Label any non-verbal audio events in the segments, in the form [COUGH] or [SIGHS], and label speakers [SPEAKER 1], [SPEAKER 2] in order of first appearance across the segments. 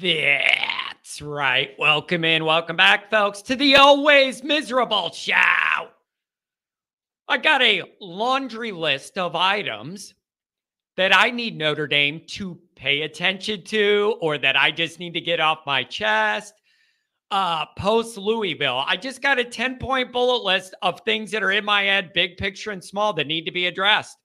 [SPEAKER 1] That's right. Welcome in, welcome back, folks, to the always miserable show. I got a laundry list of items that I need Notre Dame to pay attention to or that I just need to get off my chest. Uh, post Louisville, I just got a 10 point bullet list of things that are in my head, big picture and small, that need to be addressed.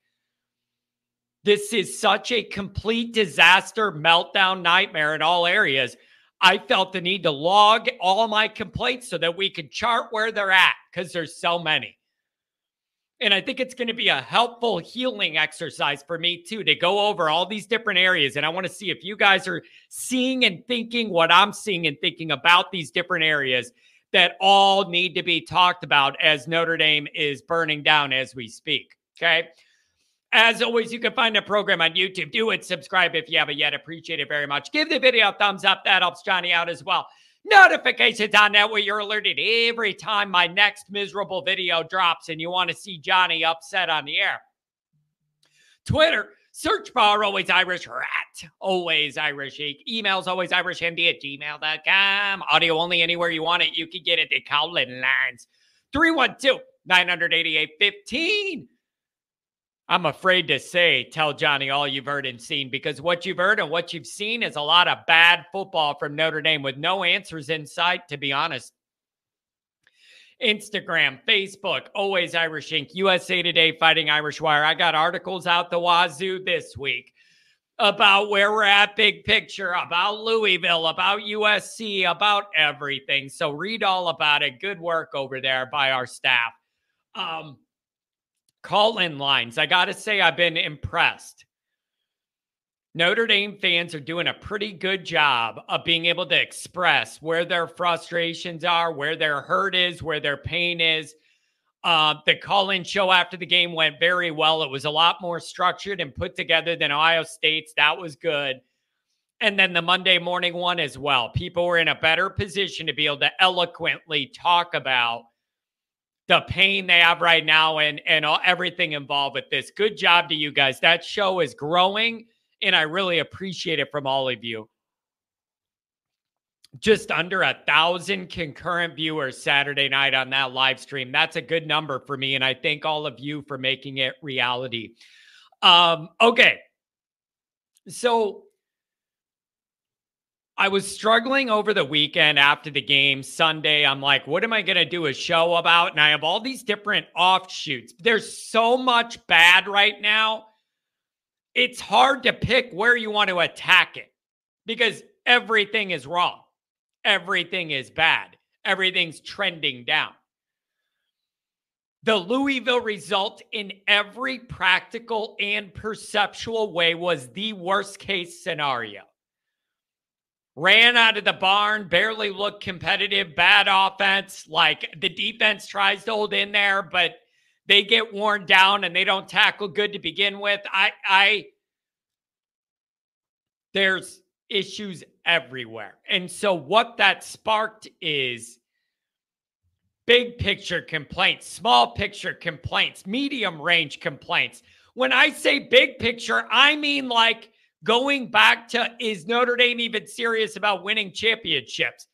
[SPEAKER 1] This is such a complete disaster, meltdown, nightmare in all areas. I felt the need to log all my complaints so that we could chart where they're at because there's so many. And I think it's going to be a helpful healing exercise for me too to go over all these different areas. And I want to see if you guys are seeing and thinking what I'm seeing and thinking about these different areas that all need to be talked about as Notre Dame is burning down as we speak. Okay. As always, you can find the program on YouTube. Do it. Subscribe if you haven't yet. Appreciate it very much. Give the video a thumbs up. That helps Johnny out as well. Notifications on that way you're alerted every time my next miserable video drops and you want to see Johnny upset on the air. Twitter, search bar always Irish rat, always Irish Emails always Irish ND at gmail.com. Audio only anywhere you want it. You can get it at Cowlin Lines. 312 988 15. I'm afraid to say, tell Johnny all you've heard and seen because what you've heard and what you've seen is a lot of bad football from Notre Dame with no answers in sight, to be honest. Instagram, Facebook, always Irish Ink, USA Today, Fighting Irish Wire. I got articles out the wazoo this week about where we're at, big picture, about Louisville, about USC, about everything. So read all about it. Good work over there by our staff. Um, call in lines. I got to say, I've been impressed. Notre Dame fans are doing a pretty good job of being able to express where their frustrations are, where their hurt is, where their pain is. Uh, the call in show after the game went very well. It was a lot more structured and put together than Ohio State's. That was good. And then the Monday morning one as well. People were in a better position to be able to eloquently talk about the pain they have right now and and all, everything involved with this. Good job to you guys. That show is growing and I really appreciate it from all of you. Just under a thousand concurrent viewers Saturday night on that live stream. That's a good number for me. And I thank all of you for making it reality. Um, okay. So I was struggling over the weekend after the game Sunday. I'm like, what am I going to do a show about? And I have all these different offshoots. There's so much bad right now. It's hard to pick where you want to attack it because everything is wrong. Everything is bad. Everything's trending down. The Louisville result in every practical and perceptual way was the worst case scenario ran out of the barn, barely looked competitive, bad offense. Like the defense tries to hold in there, but they get worn down and they don't tackle good to begin with. I, I, there's issues everywhere. And so what that sparked is big picture complaints, small picture complaints, medium range complaints. When I say big picture, I mean like going back to is Notre Dame even serious about winning championships?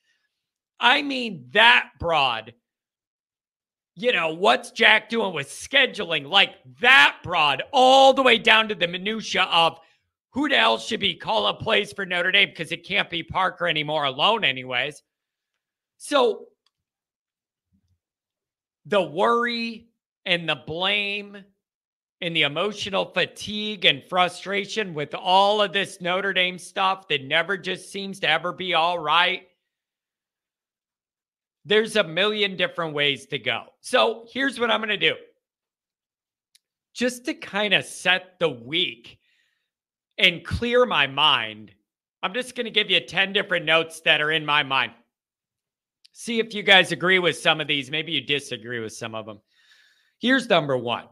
[SPEAKER 1] I mean, that broad. You know, what's Jack doing with scheduling? Like that broad, all the way down to the minutia of who the hell should be calling plays for Notre Dame because it can't be Parker anymore alone, anyways. So the worry and the blame and the emotional fatigue and frustration with all of this Notre Dame stuff that never just seems to ever be all right. There's a million different ways to go. So here's what I'm going to do. Just to kind of set the week and clear my mind, I'm just going to give you 10 different notes that are in my mind. See if you guys agree with some of these. Maybe you disagree with some of them. Here's number one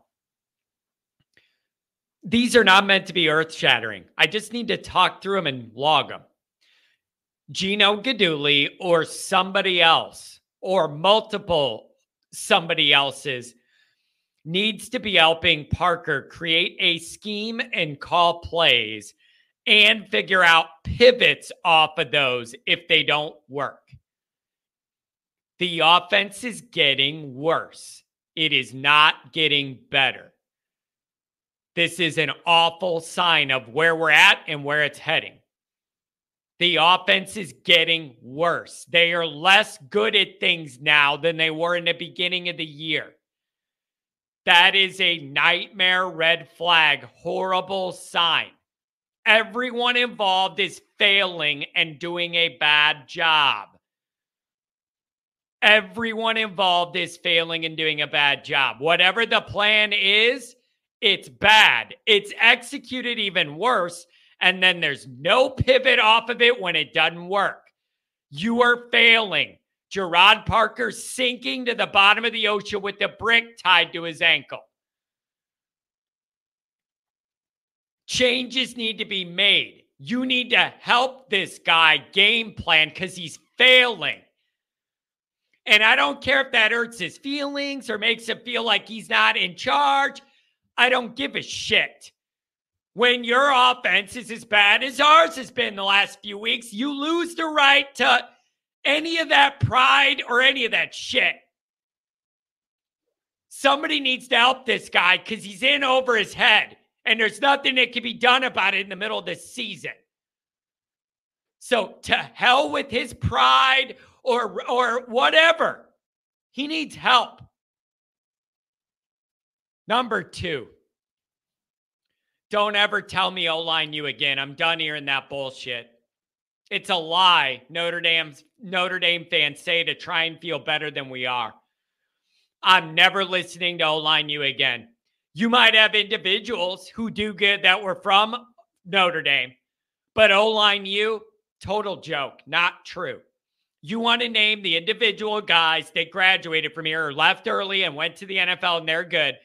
[SPEAKER 1] these are not meant to be earth shattering. I just need to talk through them and log them. Gino Guidugli or somebody else or multiple somebody else's needs to be helping Parker create a scheme and call plays and figure out pivots off of those if they don't work. The offense is getting worse. It is not getting better. This is an awful sign of where we're at and where it's heading. The offense is getting worse. They are less good at things now than they were in the beginning of the year. That is a nightmare red flag, horrible sign. Everyone involved is failing and doing a bad job. Everyone involved is failing and doing a bad job. Whatever the plan is, it's bad. It's executed even worse. And then there's no pivot off of it when it doesn't work. You are failing. Gerard Parker sinking to the bottom of the ocean with the brick tied to his ankle. Changes need to be made. You need to help this guy game plan because he's failing. And I don't care if that hurts his feelings or makes him feel like he's not in charge. I don't give a shit. When your offense is as bad as ours has been the last few weeks, you lose the right to any of that pride or any of that shit. Somebody needs to help this guy because he's in over his head and there's nothing that can be done about it in the middle of the season. So to hell with his pride or or whatever. He needs help. Number 2. Don't ever tell me O-line you again. I'm done hearing that bullshit. It's a lie Notre Dame's Notre Dame fans say to try and feel better than we are. I'm never listening to O-line you again. You might have individuals who do good that were from Notre Dame, but O line you, total joke, not true. You want to name the individual guys that graduated from here or left early and went to the NFL and they're good.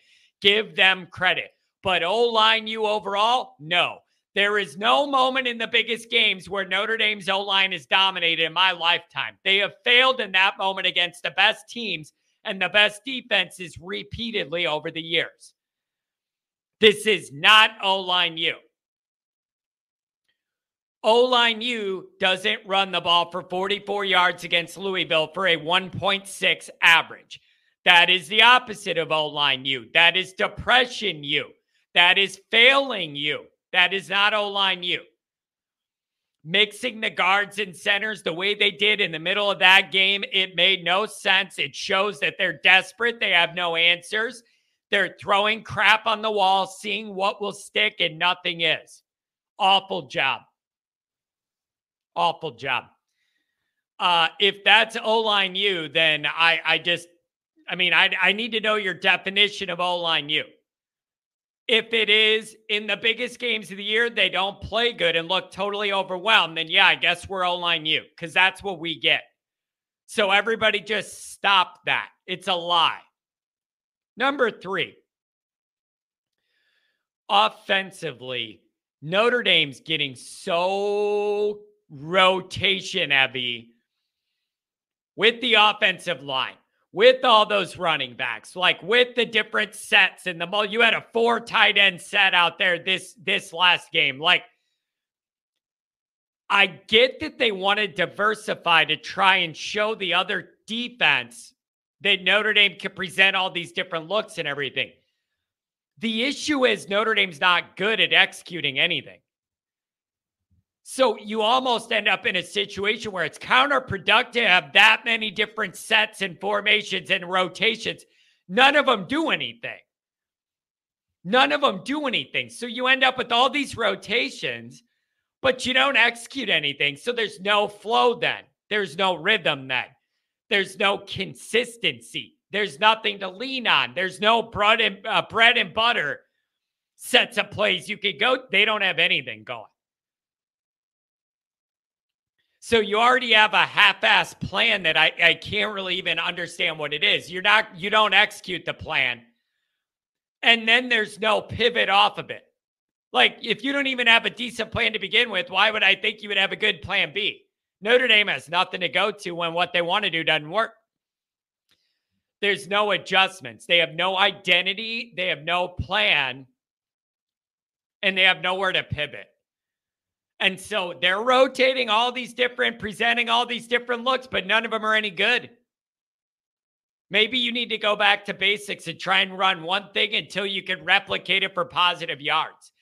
[SPEAKER 1] Give them credit. But O line you overall, no. There is no moment in the biggest games where Notre Dame's O line is dominated in my lifetime. They have failed in that moment against the best teams and the best defenses repeatedly over the years. This is not O line U. O line U doesn't run the ball for 44 yards against Louisville for a 1.6 average. That is the opposite of O line U. That is depression U. That is failing you. That is not O line U. Mixing the guards and centers the way they did in the middle of that game, it made no sense. It shows that they're desperate. They have no answers. They're throwing crap on the wall, seeing what will stick, and nothing is. Awful job. Awful job. Uh, if that's O line U, then I, I just, I mean, I, I need to know your definition of O line U. If it is in the biggest games of the year, they don't play good and look totally overwhelmed, then yeah, I guess we're O line U because that's what we get. So everybody just stop that. It's a lie. Number three, offensively, Notre Dame's getting so rotation heavy with the offensive line, with all those running backs, like with the different sets and the you had a four tight end set out there this this last game. Like I get that they want to diversify to try and show the other defense that Notre Dame can present all these different looks and everything. The issue is Notre Dame's not good at executing anything. So you almost end up in a situation where it's counterproductive to have that many different sets and formations and rotations. None of them do anything. None of them do anything. So you end up with all these rotations, but you don't execute anything. So there's no flow then. There's no rhythm then. There's no consistency. There's nothing to lean on. There's no bread and uh, bread and butter sets of plays you could go. They don't have anything going. So you already have a half-ass plan that I, I can't really even understand what it is. You're not you don't execute the plan. And then there's no pivot off of it. Like if you don't even have a decent plan to begin with, why would I think you would have a good plan B? Notre Dame has nothing to go to when what they want to do doesn't work. There's no adjustments. They have no identity. They have no plan. And they have nowhere to pivot. And so they're rotating all these different, presenting all these different looks, but none of them are any good. Maybe you need to go back to basics and try and run one thing until you can replicate it for positive yards.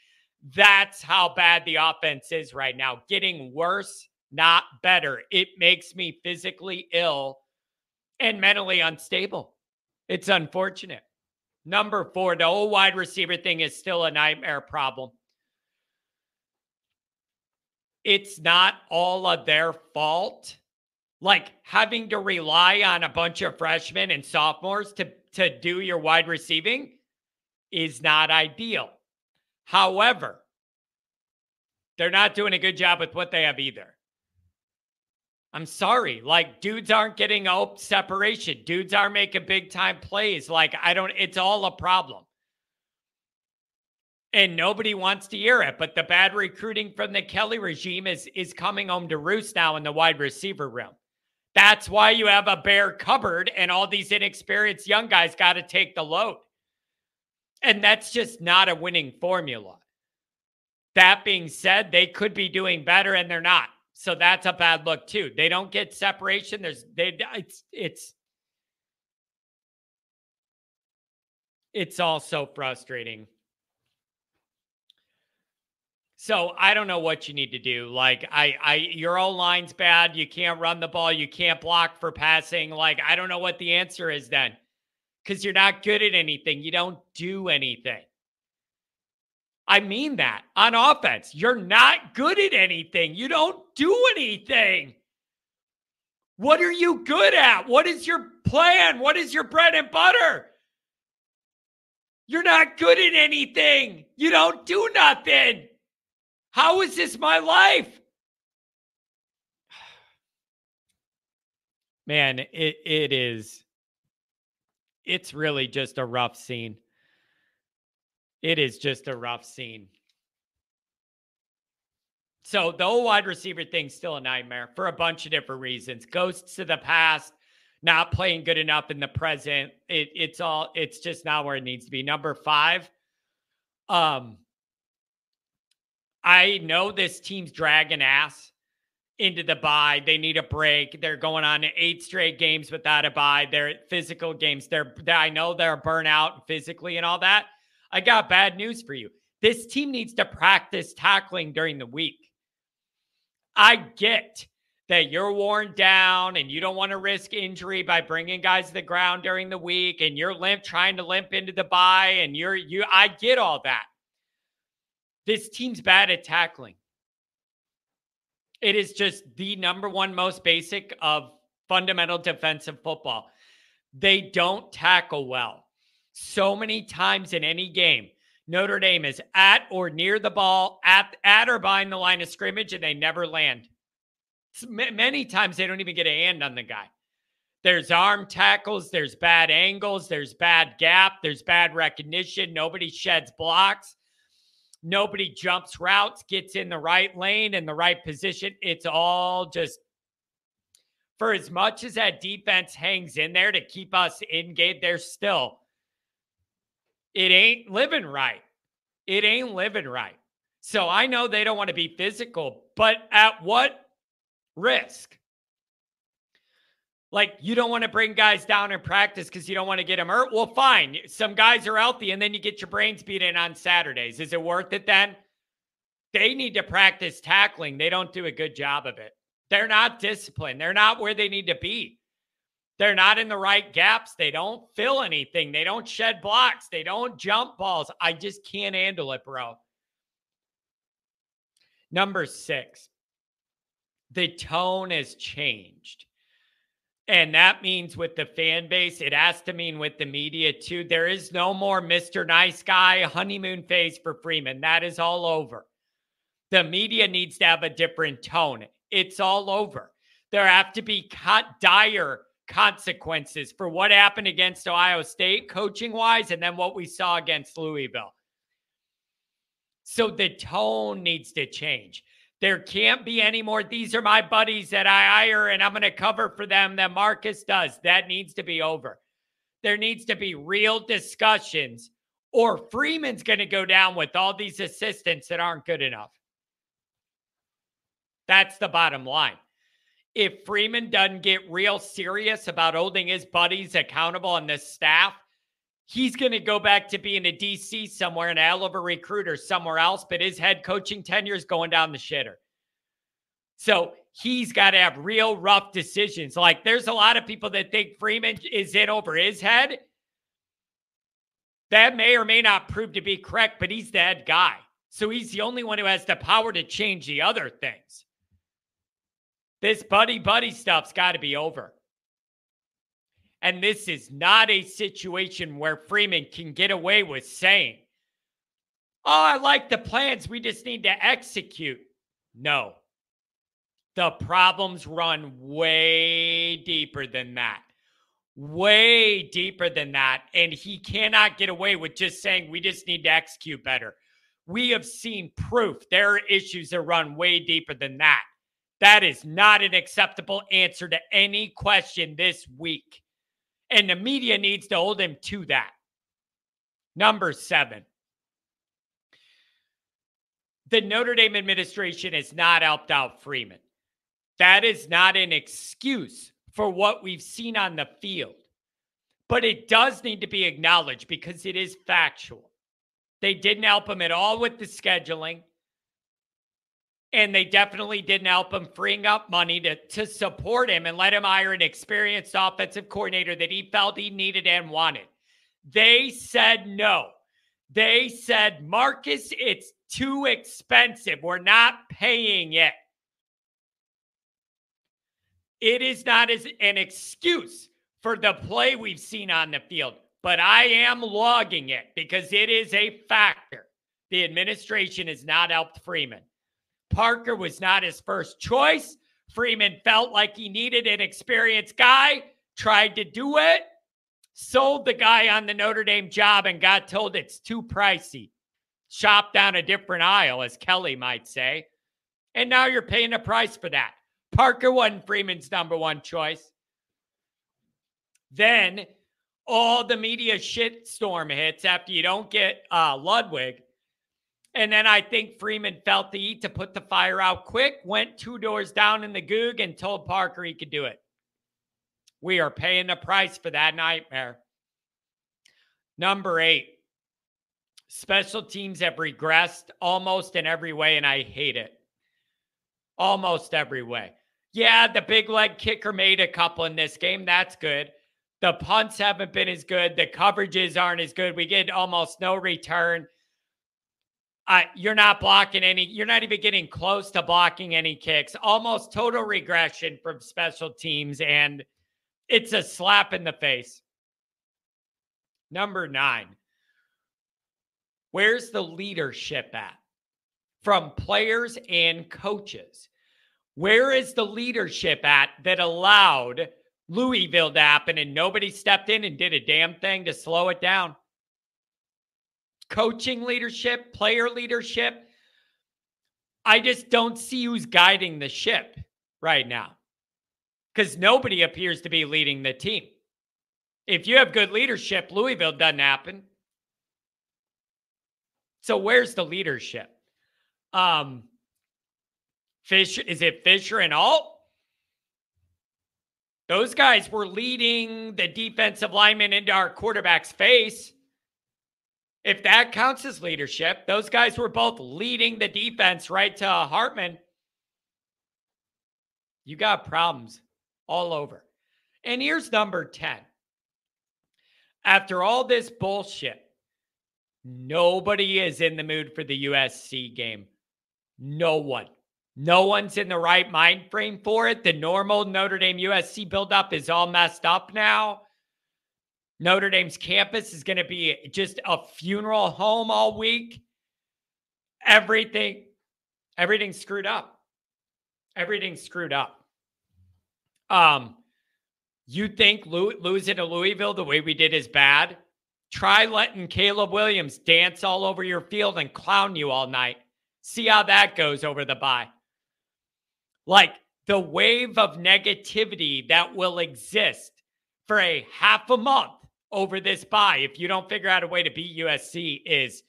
[SPEAKER 1] That's how bad the offense is right now. Getting worse, not better. It makes me physically ill and mentally unstable. It's unfortunate. Number four, the old wide receiver thing is still a nightmare problem. It's not all of their fault like having to rely on a bunch of freshmen and sophomores to, to do your wide receiving is not ideal. However, they're not doing a good job with what they have either. I'm sorry. Like, dudes aren't getting up separation. Dudes aren't making big time plays. Like, I don't, it's all a problem. And nobody wants to hear it. But the bad recruiting from the Kelly regime is is coming home to roost now in the wide receiver room. That's why you have a bare cupboard and all these inexperienced young guys got to take the load. And that's just not a winning formula. That being said, they could be doing better and they're not. So that's a bad look too. They don't get separation. There's they it's it's it's all so frustrating so I don't know what you need to do. Like I, I, your old line's bad. You can't run the ball. You can't block for passing. Like I don't know what the answer is then, because you're not good at anything. You don't do anything. I mean that on offense. You're not good at anything. You don't do anything. What are you good at? What is your plan? What is your bread and butter? You're not good at anything. You don't do nothing. How is this my life? [SIGHS] Man, it it is it's really just a rough scene. It is just a rough scene. So the whole wide receiver thing's still a nightmare for a bunch of different reasons. Ghosts of the past, not playing good enough in the present. It, it's all it's just not where it needs to be. Number five, um, I know this team's dragging ass into the bye. They need a break. They're going on eight straight games without a bye. They're physical games. They're I know they're burnout physically and all that. I got bad news for you. This team needs to practice tackling during the week. I get that you're worn down and you don't want to risk injury by bringing guys to the ground during the week and you're limp trying to limp into the bye and you're you I get all that. This team's bad at tackling. It is just the number one most basic of fundamental defensive football. They don't tackle well. So many times in any game, Notre Dame is at or near the ball, at, at or behind the line of scrimmage, and they never land. Many times they don't even get a hand on the guy. There's arm tackles, there's bad angles, there's bad gap, there's bad recognition. Nobody sheds blocks. Nobody jumps routes, gets in the right lane in the right position. It's all just for as much as that defense hangs in there to keep us engaged, they're still, it ain't living right. It ain't living right. So I know they don't want to be physical, but at what risk? Like you don't want to bring guys down in practice because you don't want to get them hurt. Well, fine. Some guys are healthy and then you get your brains beat in on Saturdays. Is it worth it then? They need to practice tackling. They don't do a good job of it. They're not disciplined. They're not where they need to be. They're not in the right gaps. They don't fill anything. They don't shed blocks. They don't jump balls. I just can't handle it, bro. Number six, the tone has changed. And that means with the fan base, it has to mean with the media too. There is no more Mr. Nice Guy honeymoon phase for Freeman. That is all over. The media needs to have a different tone. It's all over. There have to be dire consequences for what happened against Ohio State, coaching wise, and then what we saw against Louisville. So the tone needs to change. There can't be any more. These are my buddies that I hire and I'm going to cover for them that Marcus does. That needs to be over. There needs to be real discussions, or Freeman's going to go down with all these assistants that aren't good enough. That's the bottom line. If Freeman doesn't get real serious about holding his buddies accountable and the staff, he's going to go back to being a DC somewhere, an hell of a recruiter somewhere else, but his head coaching tenure is going down the shitter. So he's got to have real rough decisions. Like there's a lot of people that think Freeman is in over his head. That may or may not prove to be correct, but he's the head guy. So he's the only one who has the power to change the other things. This buddy buddy stuff's got to be over. And this is not a situation where Freeman can get away with saying, Oh, I like the plans. We just need to execute. No. The problems run way deeper than that. Way deeper than that. And he cannot get away with just saying, we just need to execute better. We have seen proof there are issues that run way deeper than that. That is not an acceptable answer to any question this week. And the media needs to hold him to that. Number seven. The Notre Dame administration has not helped out Freeman. That is not an excuse for what we've seen on the field. But it does need to be acknowledged because it is factual. They didn't help him at all with the scheduling. And they definitely didn't help him freeing up money to, to support him and let him hire an experienced offensive coordinator that he felt he needed and wanted. They said no. They said, Marcus, it's too expensive. We're not paying it. It is not as an excuse for the play we've seen on the field, but I am logging it because it is a factor. The administration has not helped Freeman. Parker was not his first choice. Freeman felt like he needed an experienced guy, tried to do it, sold the guy on the Notre Dame job, and got told it's too pricey. Shop down a different aisle, as Kelly might say. And now you're paying a price for that. Parker wasn't Freeman's number one choice. Then all the media shitstorm hits after you don't get uh, Ludwig. And then I think Freeman felt the heat to put the fire out quick, went two doors down in the Gug, and told Parker he could do it. We are paying the price for that nightmare. Number eight, special teams have regressed almost in every way, and I hate it. Almost every way. Yeah, the big leg kicker made a couple in this game. That's good. The punts haven't been as good. The coverages aren't as good. We get almost no return. You're not blocking any, you're not even getting close to blocking any kicks. Almost total regression from special teams. And it's a slap in the face. Number nine. Where's the leadership at from players and coaches? Where is the leadership at that allowed Louisville to happen and nobody stepped in and did a damn thing to slow it down? Coaching leadership, player leadership. I just don't see who's guiding the ship right now because nobody appears to be leading the team. If you have good leadership, Louisville doesn't happen. So where's the leadership? Um, Fish, is it Fisher and Alt? Those guys were leading the defensive lineman into our quarterback's face. If that counts as leadership, those guys were both leading the defense right to Hartman. You got problems all over. And here's number 10. After all this bullshit, nobody is in the mood for the USC game. No one. No one's in the right mind frame for it. The normal Notre Dame USC buildup is all messed up now. Notre Dame's campus is going to be just a funeral home all week. Everything, everything's screwed up. Everything's screwed up. Um, you think losing to Louisville the way we did is bad? Try letting Caleb Williams dance all over your field and clown you all night. See how that goes over the bye like the wave of negativity that will exist for a half a month over this bye if you don't figure out a way to beat USC is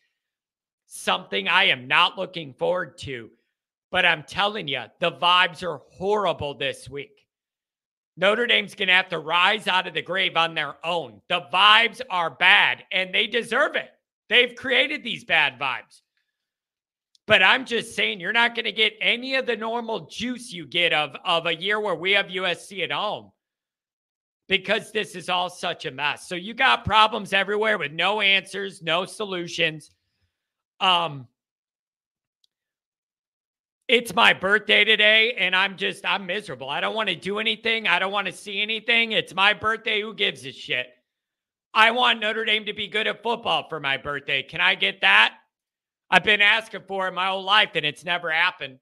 [SPEAKER 1] something I am not looking forward to. But I'm telling you, the vibes are horrible this week. Notre Dame's going to have to rise out of the grave on their own. The vibes are bad and they deserve it. They've created these bad vibes. But I'm just saying, you're not going to get any of the normal juice you get of, of a year where we have USC at home because this is all such a mess. So you got problems everywhere with no answers, no solutions. Um, it's my birthday today, and I'm just, I'm miserable. I don't want to do anything. I don't want to see anything. It's my birthday. Who gives a shit? I want Notre Dame to be good at football for my birthday. Can I get that? I've been asking for it my whole life and it's never happened.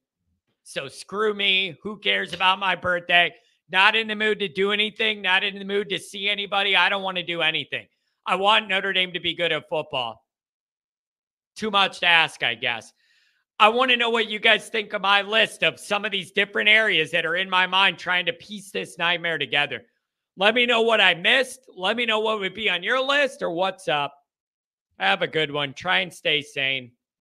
[SPEAKER 1] So screw me. Who cares about my birthday? Not in the mood to do anything, not in the mood to see anybody. I don't want to do anything. I want Notre Dame to be good at football. Too much to ask, I guess. I want to know what you guys think of my list of some of these different areas that are in my mind trying to piece this nightmare together. Let me know what I missed. Let me know what would be on your list or what's up. Have a good one. Try and stay sane.